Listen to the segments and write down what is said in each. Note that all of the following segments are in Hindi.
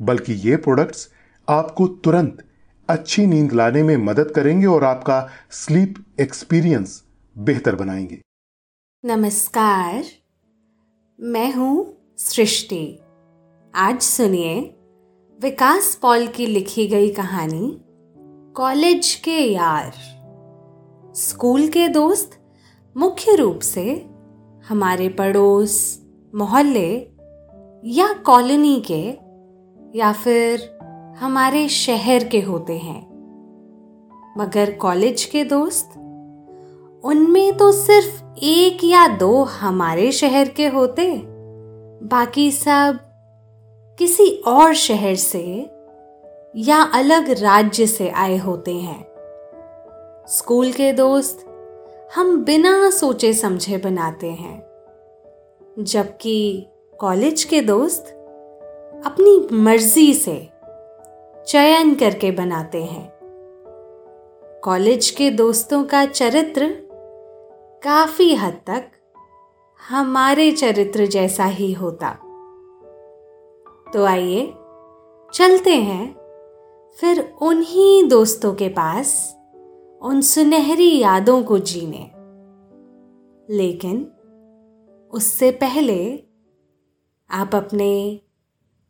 बल्कि ये प्रोडक्ट्स आपको तुरंत अच्छी नींद लाने में मदद करेंगे और आपका स्लीप एक्सपीरियंस बेहतर बनाएँगे। नमस्कार, मैं हूँ सृष्टि। आज सुनिए विकास पॉल की लिखी गई कहानी, कॉलेज के यार। स्कूल के दोस्त मुख्य रूप से हमारे पड़ोस, मोहल्ले या कॉलोनी के या फिर हमारे शहर के होते हैं। मगर कॉलेज के दोस्त, उनमें तो सिर्फ़ एक या दो हमारे शहर के होते, बाकी सब किसी और शहर से या अलग राज्य से आए होते हैं। स्कूल के दोस्त हम बिना सोचे समझे बनाते हैं, जबकि कॉलेज के दोस्त अपनी मर्ज़ी से चयन करके बनाते हैं। कॉलेज के दोस्तों का चरित्र काफ़ी हद तक हमारे चरित्र जैसा ही होता। तो आइए चलते हैं, फिर उन्हीं दोस्तों के पास उन सुनहरी यादों को जीने। लेकिन उससे पहले आप अपने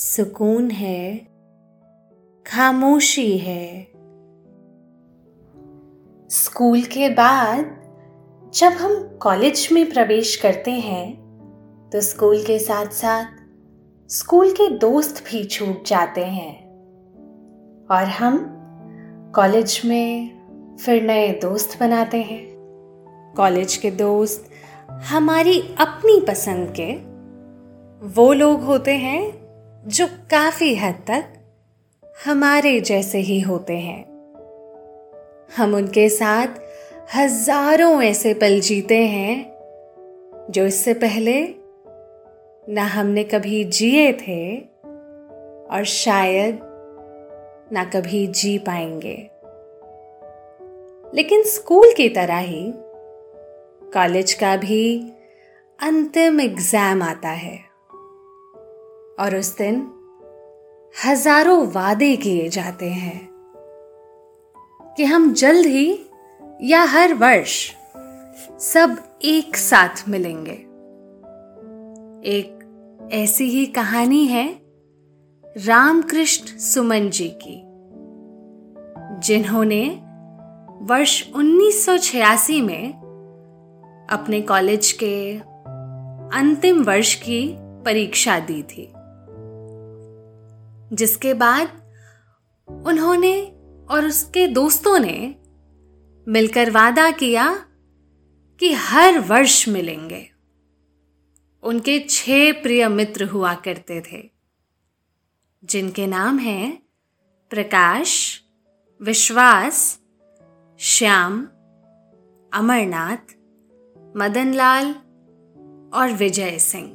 सुकून है, खामोशी है। स्कूल के बाद जब हम कॉलेज में प्रवेश करते हैं तो स्कूल के साथ साथ स्कूल के दोस्त भी छूट जाते हैं। और हम कॉलेज में फिर नए दोस्त बनाते हैं। कॉलेज के दोस्त हमारी अपनी पसंद के वो लोग होते हैं जो काफ़ी हद तक हमारे जैसे ही होते हैं। हम उनके साथ हज़ारों ऐसे पल जीते हैं, जो इससे पहले ना हमने कभी जिए थे और शायद ना कभी जी पाएँगे। लेकिन स्कूल की तरह ही कॉलेज का भी अंतिम एग्ज़ाम आता है। और उस दिन हज़ारों वादे किए जाते हैं कि हम जल्द ही या हर वर्ष सब एक साथ मिलेंगे। एक ऐसी ही कहानी है रामकृष्ण सुमन जी की, जिन्होंने वर्ष 1986 में अपने कॉलेज के अंतिम वर्ष की परीक्षा दी थी। जिसके बाद उन्होंने और उसके दोस्तों ने मिलकर वादा किया कि हर वर्ष मिलेंगे। उनके छह प्रिय मित्र हुआ करते थे, जिनके नाम हैं प्रकाश, विश्वास, श्याम, अमरनाथ, मदनलाल और विजय सिंह।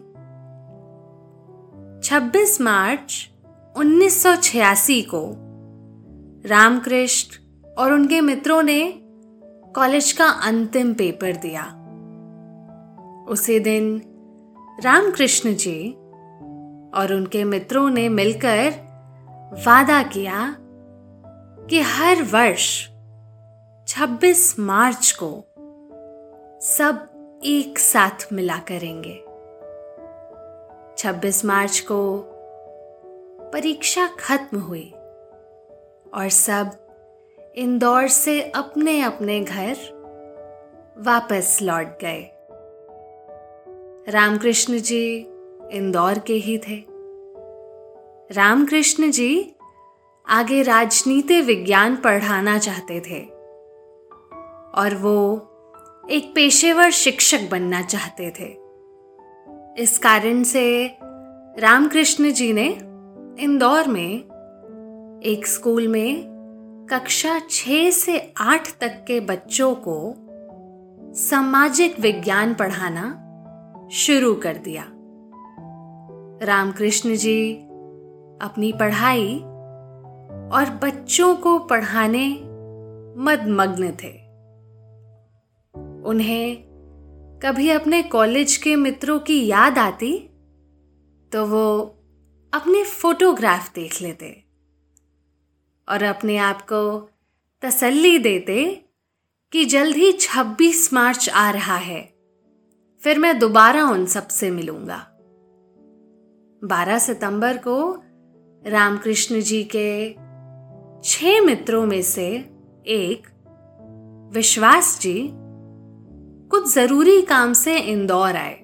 26 मार्च 1986 को रामकृष्ण और उनके मित्रों ने कॉलेज का अंतिम पेपर दिया। उसी दिन रामकृष्ण जी और उनके मित्रों ने मिलकर वादा किया कि हर वर्ष 26 मार्च को सब एक साथ मिला करेंगे। 26 मार्च को परीक्षा खत्म हुई और सब इंदौर से अपने अपने घर वापस लौट गए। रामकृष्ण जी इंदौर के ही थे। रामकृष्ण जी आगे राजनीति विज्ञान पढ़ाना चाहते थे और वो एक पेशेवर शिक्षक बनना चाहते थे। इस कारण से रामकृष्ण जी ने इंदौर में, एक स्कूल में, कक्षा छ से आठ तक के बच्चों को सामाजिक विज्ञान पढ़ाना शुरू कर दिया। रामकृष्ण जी अपनी पढ़ाई और बच्चों को पढ़ाने मदमग्न थे। उन्हें कभी अपने कॉलेज के मित्रों की याद आती? तो वो अपने फोटोग्राफ देख लेते। और अपने आप को तसल्ली देते कि जल्द ही 26 मार्च आ रहा है। फिर मैं दोबारा उन सबसे मिलूँगा। 12 सितंबर को रामकृष्ण जी के छह मित्रों में से एक विश्वास जी कुछ ज़रूरी काम से इंदौर आए।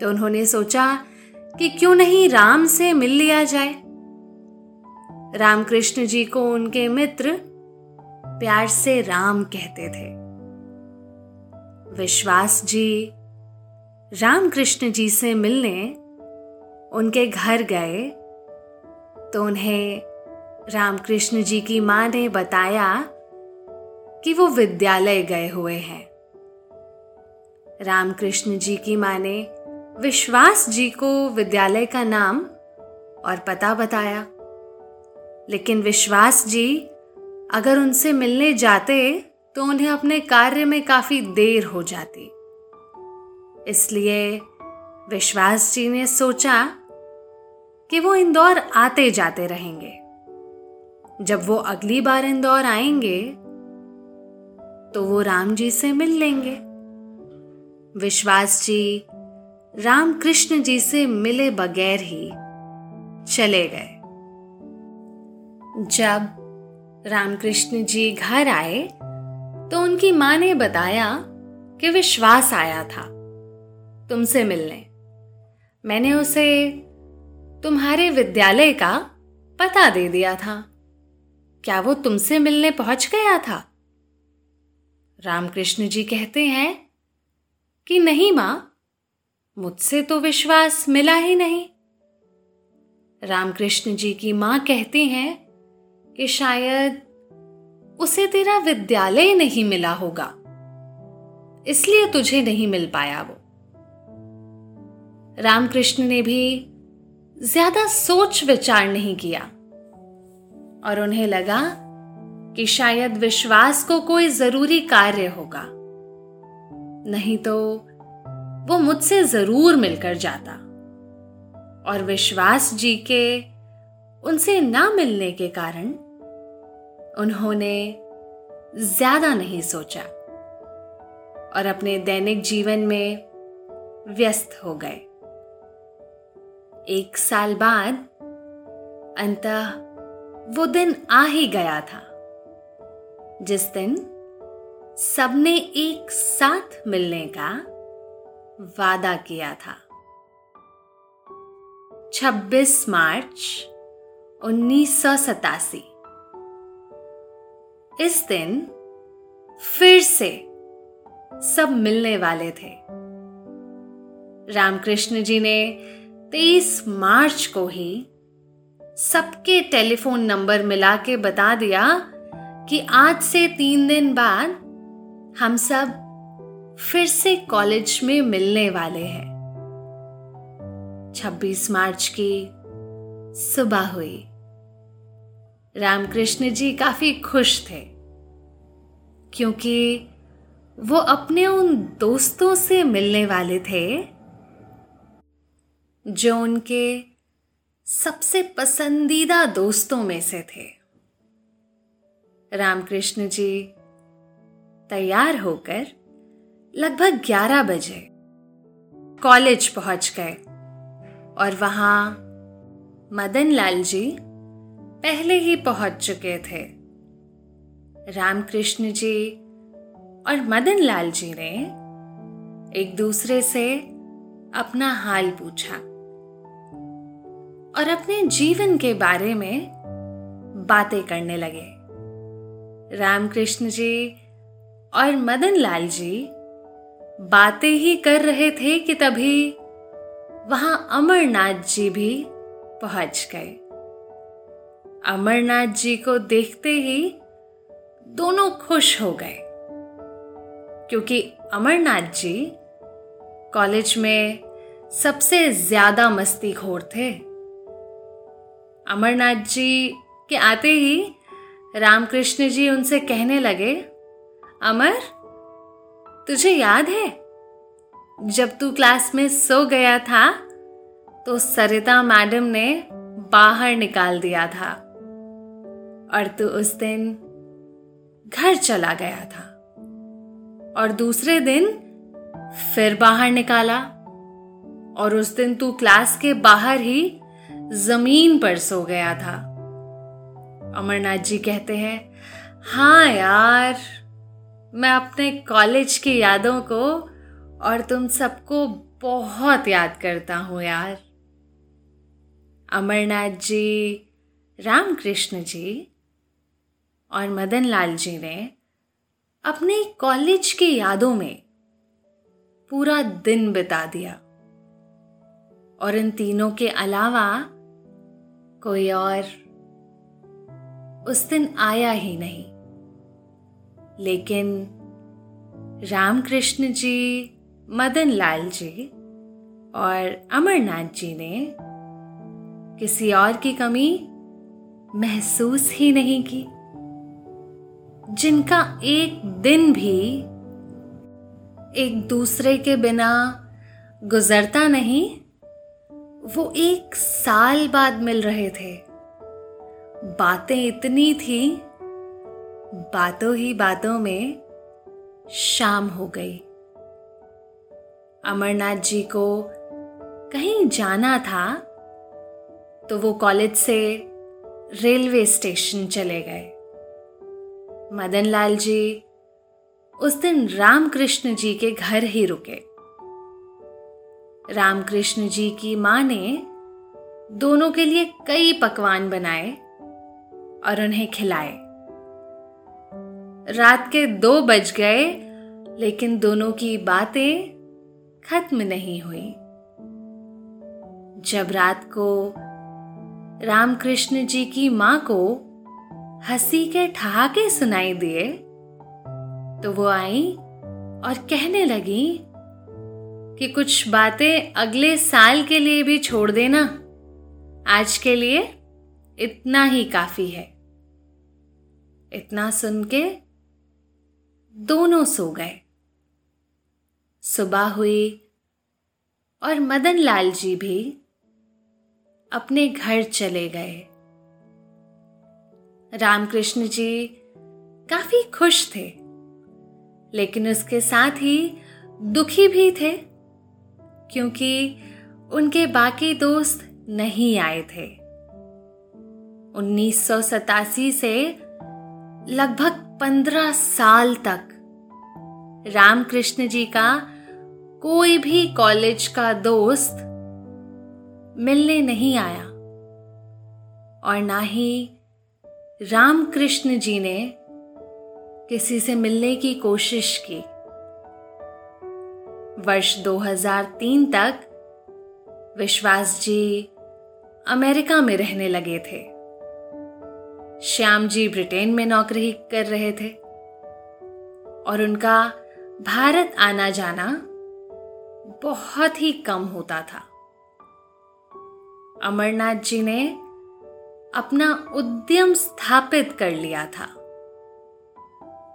तो उन्होंने सोचा कि क्यों नहीं राम से मिल लिया जाए? रामकृष्ण जी को उनके मित्र प्यार से राम कहते थे। विश्वास जी, रामकृष्ण जी से मिलने उनके घर गए तो उन्हें रामकृष्ण जी की माँ ने बताया कि वो विद्यालय गए हुए हैं। रामकृष्ण जी की माँ ने विश्वास जी को विद्यालय का नाम और पता बताया। लेकिन विश्वास जी अगर उनसे मिलने जाते तो उन्हें अपने कार्य में काफ़ी देर हो जाती। इसलिए विश्वास जी ने सोचा कि वो इंदौर आते जाते रहेंगे। जब वो अगली बार इंदौर आएँगे तो वो राम जी से मिल लेंगे। विश्वास जी रामकृष्ण जी से मिले बगैर ही चले गए। जब रामकृष्ण जी घर आए तो उनकी माँ ने बताया कि विश्वास आया था तुमसे मिलने। मैंने उसे तुम्हारे विद्यालय का पता दे दिया था। क्या वो तुमसे मिलने पहुँच गया था? रामकृष्ण जी कहते हैं कि नहीं माँ मुझसे तो विश्वास मिला ही नहीं। रामकृष्ण जी की माँ कहती हैं कि शायद उसे तेरा विद्यालय नहीं मिला होगा, इसलिए तुझे नहीं मिल पाया वो। रामकृष्ण ने भी ज़्यादा सोच विचार नहीं किया और उन्हें लगा कि शायद विश्वास को कोई ज़रूरी कार्य होगा, नहीं तो वो मुझसे ज़रूर मिलकर जाता। और विश्वास जी के, उनसे ना मिलने के कारण, उन्होंने ज़्यादा नहीं सोचा और अपने दैनिक जीवन में व्यस्त हो गए। एक साल बाद, अंत वो दिन आ ही गया था, जिस दिन सबने एक साथ मिलने का वादा किया था। 26 मार्च उन्नीस सौ सतासी। इस दिन फिर से सब मिलने वाले थे। रामकृष्ण जी ने 23 मार्च को ही सबके टेलीफोन नंबर मिला के बता दिया कि आज से तीन दिन बाद हम सब फिर से कॉलेज में मिलने वाले हैं। 26 मार्च की सुबह हुई। रामकृष्ण जी काफ़ी खुश थे, क्योंकि वो अपने उन दोस्तों से मिलने वाले थे, जो उनके सबसे पसंदीदा दोस्तों में से थे। रामकृष्ण जी तैयार होकर लगभग 11 बजे। कॉलेज पहुँच गए। और वहाँ मदन लाल जी पहले ही पहुँच चुके थे। रामकृष्ण जी और मदन लाल जी ने एक दूसरे से अपना हाल पूछा और अपने जीवन के बारे में बातें करने लगे। रामकृष्ण जी और मदन लाल जी बातें ही कर रहे थे कि तभी वहाँ अमरनाथ जी भी पहुँच गए। अमरनाथ जी को देखते ही दोनों खुश हो गए, क्योंकि अमरनाथ जी कॉलेज में सबसे ज़्यादा मस्तीखोर थे। अमरनाथ जी के आते ही रामकृष्ण जी उनसे कहने लगे, अमर तुझे याद है? जब तू क्लास में सो गया था तो सरिता मैडम ने बाहर निकाल दिया था। और तू उस दिन घर चला गया था। और दूसरे दिन फिर बाहर निकाला। और उस दिन तू क्लास के बाहर ही ज़मीन पर सो गया था। अमरनाथ जी कहते हैं हाँ यार मैं अपने कॉलेज की यादों को और तुम सबको बहुत याद करता हूँ यार। अमरनाथ जी, रामकृष्ण जी और मदन लाल जी ने अपने कॉलेज की यादों में पूरा दिन बिता दिया। और इन तीनों के अलावा कोई और उस दिन आया ही नहीं। लेकिन रामकृष्ण जी, मदन लाल जी और अमरनाथ जी ने किसी और की कमी महसूस ही नहीं की। जिनका एक दिन भी एक दूसरे के बिना गुजरता नहीं, वो एक साल बाद मिल रहे थे। बातें इतनी थी बातों ही बातों में शाम हो गई। अमरनाथ जी को कहीं जाना था तो वो कॉलेज से रेलवे स्टेशन चले गए। मदन लाल जी उस दिन रामकृष्ण जी के घर ही रुके। रामकृष्ण जी की माँ ने दोनों के लिए कई पकवान बनाए और उन्हें खिलाए। रात के दो बज गए, लेकिन दोनों की बातें खत्म नहीं हुई। जब रात को रामकृष्ण जी की माँ को हँसी के ठहाके सुनाई दिए तो वो आई और कहने लगी कि कुछ बातें अगले साल के लिए भी छोड़ देना। आज के लिए इतना ही काफ़ी है। इतना सुन के दोनों सो गए। सुबह हुई और मदन लाल जी भी अपने घर चले गए। रामकृष्ण जी काफ़ी खुश थे, लेकिन उसके साथ ही दुखी भी थे, क्योंकि उनके बाकी दोस्त नहीं आए थे। उन्नीस सौ सतासी से लगभग पंद्रह साल तक। रामकृष्ण जी का कोई भी कॉलेज का दोस्त मिलने नहीं आया। और ना ही रामकृष्ण जी ने किसी से मिलने की कोशिश की। वर्ष 2003 तक विश्वास जी अमेरिका में रहने लगे थे। श्याम जी ब्रिटेन में नौकरी कर रहे थे और उनका भारत आना जाना बहुत ही कम होता था। अमरनाथ जी ने अपना उद्यम स्थापित कर लिया था।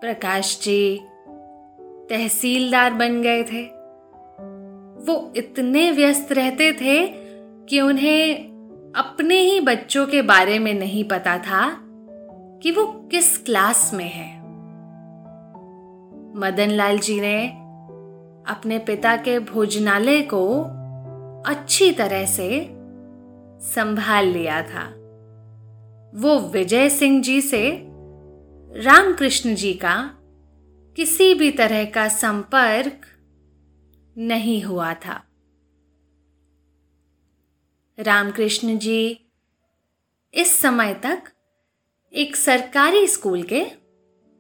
प्रकाश जी तहसीलदार बन गए थे। वो इतने व्यस्त रहते थे कि उन्हें अपने ही बच्चों के बारे में नहीं पता था कि वो किस क्लास में है। मदन लाल जी ने अपने पिता के भोजनालय को अच्छी तरह से संभाल लिया था। वो विजय सिंह जी से रामकृष्ण जी का किसी भी तरह का संपर्क नहीं हुआ था। रामकृष्ण जी इस समय तक एक सरकारी स्कूल के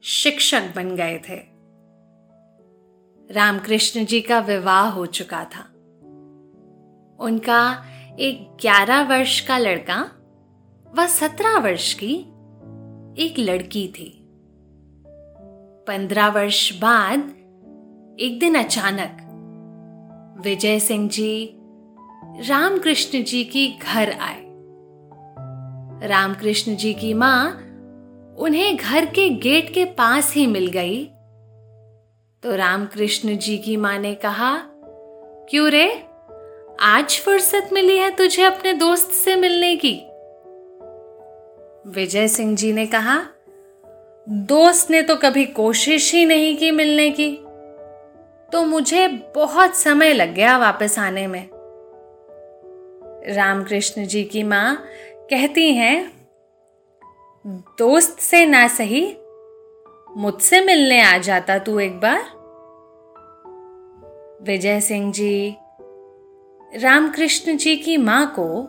शिक्षक बन गए थे। रामकृष्ण जी का विवाह हो चुका था। उनका एक ग्यारह वर्ष का लड़का व सत्रह वर्ष की एक लड़की थी। पंद्रह वर्ष बाद एक दिन अचानक विजय सिंह जी रामकृष्ण जी की घर आए। रामकृष्ण जी की माँ उन्हें घर के गेट के पास ही मिल गई। तो रामकृष्ण जी की माँ ने कहा, क्यों रे? आज फुर्सत मिली है तुझे अपने दोस्त से मिलने की? विजय सिंह जी ने कहा, दोस्त ने तो कभी कोशिश ही नहीं की मिलने की। तो मुझे बहुत समय लग गया वापस आने में। रामकृष्ण जी की माँ कहती हैं दोस्त से ना सही, मुझसे मिलने आ जाता तू एक बार। विजय सिंह जी, रामकृष्ण जी की माँ को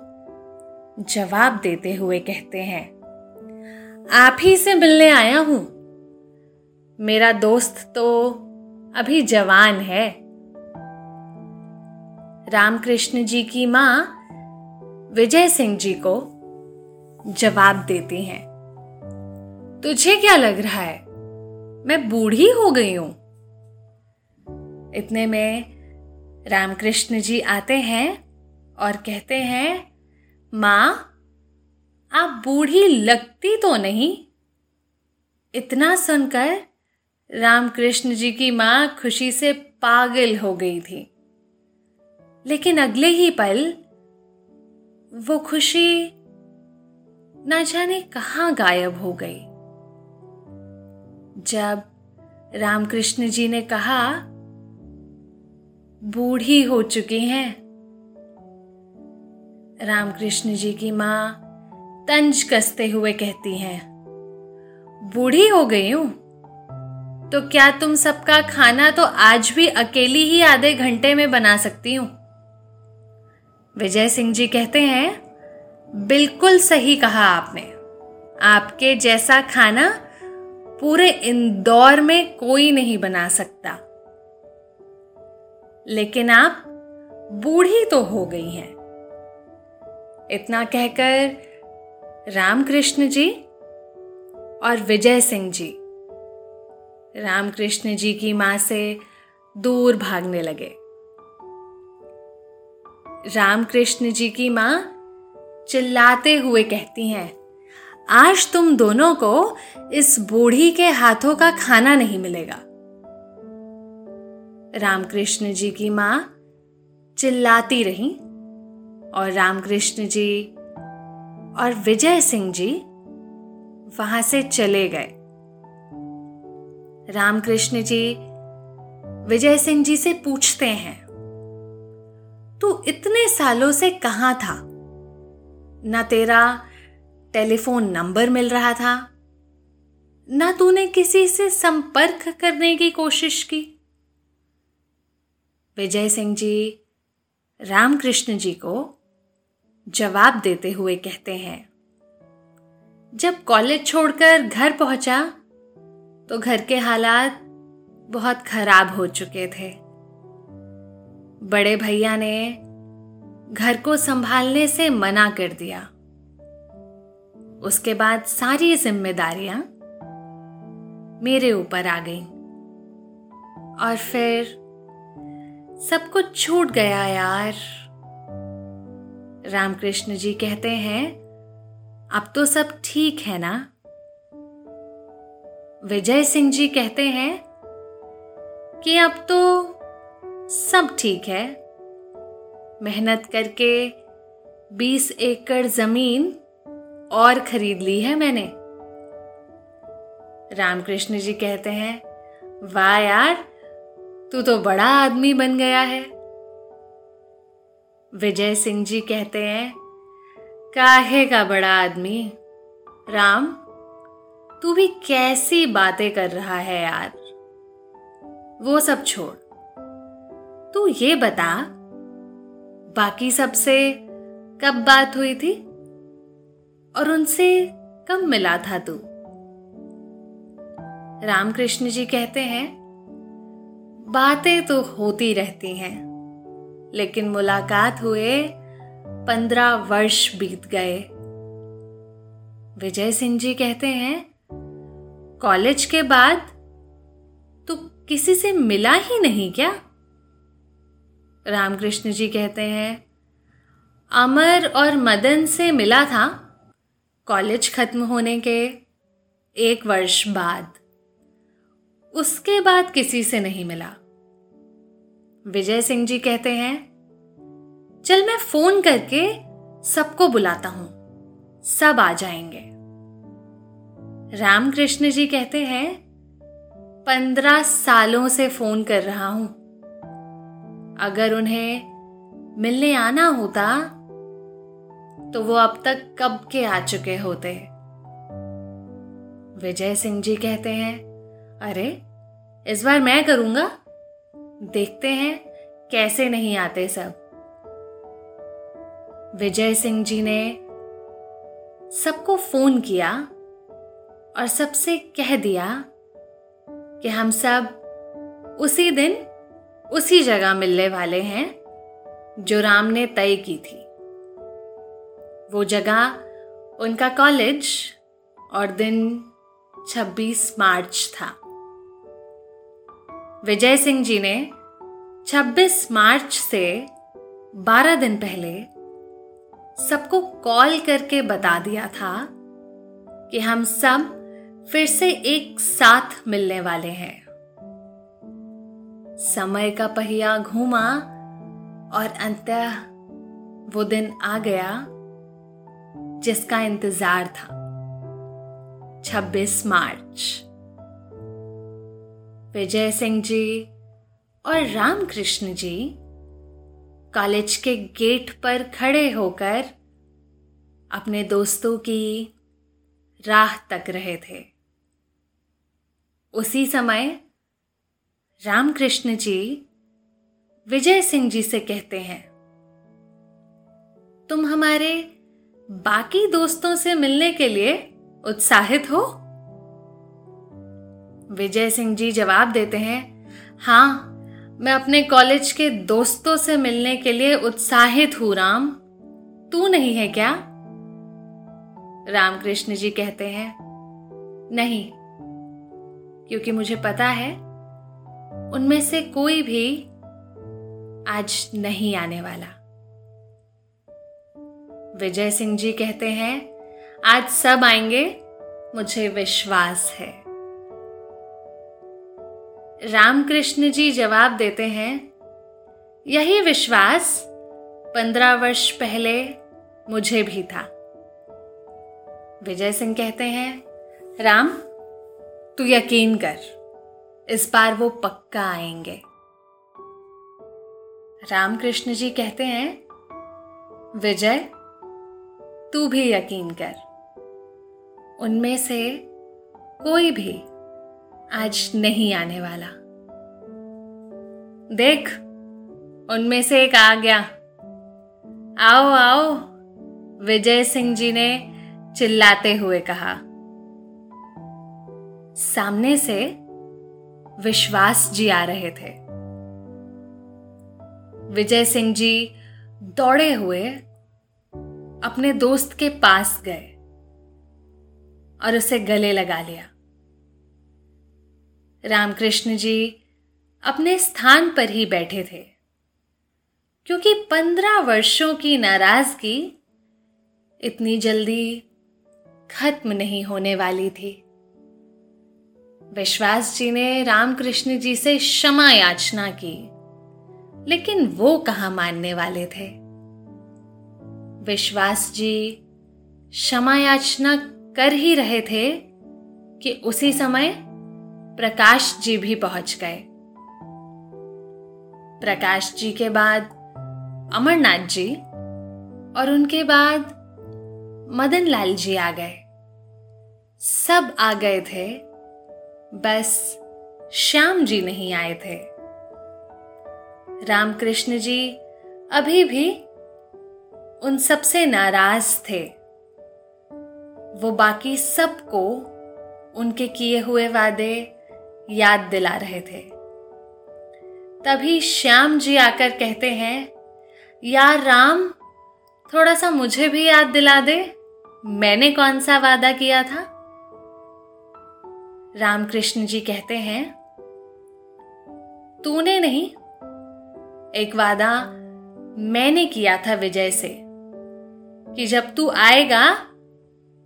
जवाब देते हुए कहते हैं, आप ही से मिलने आया हूँ। मेरा दोस्त तो अभी जवान है। रामकृष्ण जी की माँ विजय सिंह जी को जवाब देती हैं। तुझे क्या लग रहा है? मैं बूढ़ी हो गई हूँ। इतने में रामकृष्ण जी आते हैं और कहते हैं, माँ, आप बूढ़ी लगती तो नहीं? इतना सुनकर रामकृष्ण जी की माँ खुशी से पागल हो गई थी। लेकिन अगले ही पल वो खुशी न जाने कहाँ गायब हो गई। जब रामकृष्ण जी ने कहा, बूढ़ी हो चुकी हैं। रामकृष्ण जी की माँ तंज कसते हुए कहती हैं, बूढ़ी हो गई हूँ? तो क्या तुम सबका खाना तो आज भी अकेली ही आधे घंटे में बना सकती हूँ? विजय सिंह जी कहते हैं, बिल्कुल सही कहा आपने। आपके जैसा खाना पूरे इंदौर में कोई नहीं बना सकता। लेकिन आप बूढ़ी तो हो गई हैं। इतना कहकर रामकृष्ण जी और विजय सिंह जी, रामकृष्ण जी की माँ से दूर भागने लगे। रामकृष्ण जी की माँ चिल्लाते हुए कहती हैं आज तुम दोनों को इस बूढ़ी के हाथों का खाना नहीं मिलेगा। रामकृष्ण जी की माँ चिल्लाती रही और रामकृष्ण जी और विजय सिंह जी वहाँ से चले गए। रामकृष्ण जी विजय सिंह जी से पूछते हैं, तू इतने सालों से कहाँ था? ना तेरा टेलीफोन नंबर मिल रहा था। ना तूने किसी से संपर्क करने की कोशिश की? विजय सिंह जी, रामकृष्ण जी को जवाब देते हुए कहते हैं, जब कॉलेज छोड़कर घर पहुँचा तो घर के हालात बहुत खराब हो चुके थे। बड़े भैया ने घर को संभालने से मना कर दिया। उसके बाद सारी जिम्मेदारियाँ मेरे ऊपर आ गईं। और फिर सब कुछ छूट गया यार। रामकृष्ण जी कहते हैं, अब तो सब ठीक है ना? विजय सिंह जी कहते हैं कि, अब तो सब ठीक है। मेहनत करके बीस एकड़ ज़मीन और खरीद ली है मैंने। रामकृष्ण जी कहते हैं, वाह यार, तू तो बड़ा आदमी बन गया है। विजय सिंह जी कहते हैं, काहे का बड़ा आदमी? राम, तू भी कैसी बातें कर रहा है यार। वो सब छोड़। तू ये बता, बाकी सबसे कब बात हुई थी? और उनसे कम मिला था तू। रामकृष्ण जी कहते हैं, बातें तो होती रहती हैं, लेकिन मुलाकात हुए पंद्रह वर्ष बीत गए। विजय सिंह जी कहते हैं, कॉलेज के बाद तू किसी से मिला ही नहीं क्या? रामकृष्ण जी कहते हैं, अमर और मदन से मिला था। कॉलेज खत्म होने के एक वर्ष बाद, उसके बाद किसी से नहीं मिला। विजय सिंह जी कहते हैं, चल मैं फ़ोन करके सबको बुलाता हूँ, सब आ जाएँगे। रामकृष्ण जी कहते हैं, पंद्रह सालों से फ़ोन कर रहा हूँ। अगर उन्हें मिलने आना होता तो वो अब तक कब के आ चुके होते? विजय सिंह जी कहते हैं, अरे, इस बार मैं करूँगा। देखते हैं कैसे नहीं आते सब। विजय सिंह जी ने सबको फ़ोन किया और सबसे कह दिया कि हम सब उसी दिन उसी जगह मिलने वाले हैं जो राम ने तय की थी। वो जगह, उनका कॉलेज और दिन 26 मार्च था। विजय सिंह जी ने 26 मार्च से 12 दिन पहले सबको कॉल करके बता दिया था कि हम सब फिर से एक साथ मिलने वाले हैं। समय का पहिया घूमा और अंत वो दिन आ गया जिसका इंतज़ार था। 26 मार्च। विजय सिंह जी और रामकृष्ण जी कॉलेज के गेट पर खड़े होकर अपने दोस्तों की राह तक रहे थे। उसी समय रामकृष्ण जी विजय सिंह जी से कहते हैं, तुम हमारे बाकी दोस्तों से मिलने के लिए उत्साहित हो। विजय सिंह जी जवाब देते हैं हाँ मैं अपने कॉलेज के दोस्तों से मिलने के लिए उत्साहित हूँ, राम। तू नहीं है क्या? रामकृष्ण जी कहते हैं, नहीं, क्योंकि मुझे पता है, उनमें से कोई भी आज नहीं आने वाला। विजय सिंह जी कहते हैं, आज सब आएँगे, मुझे विश्वास है। रामकृष्ण जी जवाब देते हैं, यही विश्वास पंद्रह वर्ष पहले मुझे भी था। विजय सिंह कहते हैं, राम, तू यकीन कर, इस बार वो पक्का आएँगे। रामकृष्ण जी कहते हैं, विजय तू भी यकीन कर। उनमें से कोई भी आज नहीं आने वाला। देख, उनमें से एक आ गया। आओ आओ, विजय सिंह जी ने चिल्लाते हुए कहा। सामने से विश्वास जी आ रहे थे। विजय सिंह जी दौड़े हुए अपने दोस्त के पास गए और उसे गले लगा लिया। रामकृष्ण जी अपने स्थान पर ही बैठे थे, क्योंकि पंद्रह वर्षों की नाराज़गी इतनी जल्दी खत्म नहीं होने वाली थी। विश्वास जी ने रामकृष्ण जी से क्षमा याचना की, लेकिन वो कहा मानने वाले थे? विश्वास जी, क्षमा याचना कर ही रहे थे कि उसी समय प्रकाश जी भी पहुँच गए। प्रकाश जी के बाद अमरनाथ जी और उनके बाद मदन लाल जी आ गए। सब आ गए थे, बस श्याम जी नहीं आए थे। रामकृष्ण जी अभी भी उन सबसे नाराज़ थे। वो बाकी सबको उनके किए हुए वादे याद दिला रहे थे। तभी श्याम जी आकर कहते हैं, यार राम, थोड़ा सा मुझे भी याद दिला दे। मैंने कौन सा वादा किया था? रामकृष्ण जी कहते हैं, तूने नहीं, एक वादा मैंने किया था विजय से। कि जब तू आएगा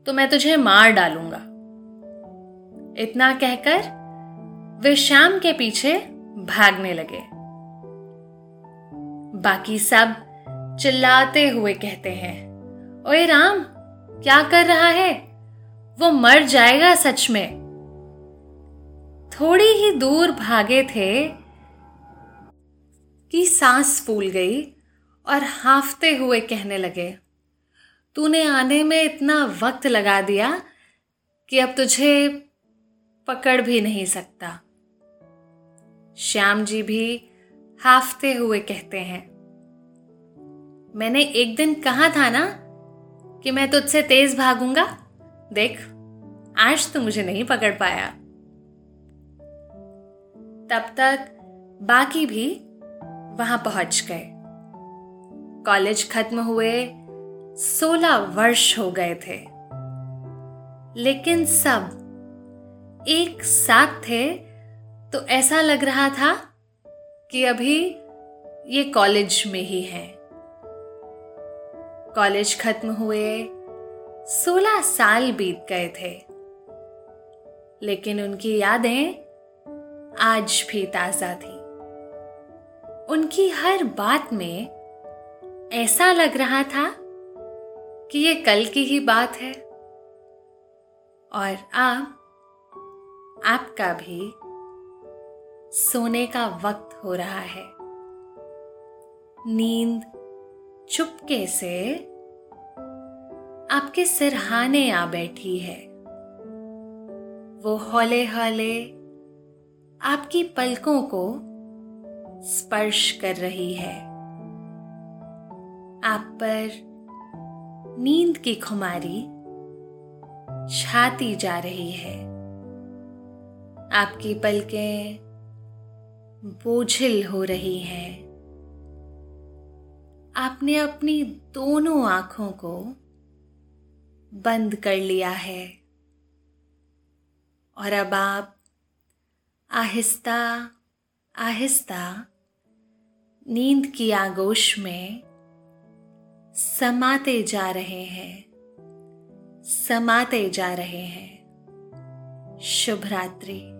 तो मैं तुझे मार डालूँगा। इतना कहकर, वे श्याम के पीछे भागने लगे। बाकी सब चिल्लाते हुए कहते हैं, ओए राम, क्या कर रहा है? वो मर जाएगा सच में। थोड़ी ही दूर भागे थे कि सांस फूल गई और हाफते हुए कहने लगे तूने आने में इतना वक्त लगा दिया कि अब तुझे पकड़ भी नहीं सकता। श्याम जी भी हाफते हुए कहते हैं, मैंने एक दिन कहा था ना कि मैं तुझसे तेज भागूँगा? देख, आज तो मुझे नहीं पकड़ पाया। तब तक बाकी भी वहाँ पहुँच गए। कॉलेज खत्म हुए सोलह वर्ष हो गए थे। लेकिन सब एक साथ थे तो ऐसा लग रहा था कि अभी ये कॉलेज में ही हैं। कॉलेज खत्म हुए, सोलह साल बीत गए थे। लेकिन उनकी यादें आज भी ताज़ा थी। उनकी हर बात में ऐसा लग रहा था कि ये कल की ही बात है। और अब आपका भी सोने का वक्त हो रहा है। नींद चुपके से आपके सिरहाने आ बैठी है। वो हौले हौले आपकी पलकों को स्पर्श कर रही है। आप पर नींद की खुमारी छाती जा रही है। आपकी पलकें बोझिल हो रही हैं। आपने अपनी दोनों आँखों को बंद कर लिया है। और अब आप आहिस्ता आहिस्ता नींद की आगोश में समाते जा रहे हैं। समाते जा रहे हैं। शुभ रात्रि।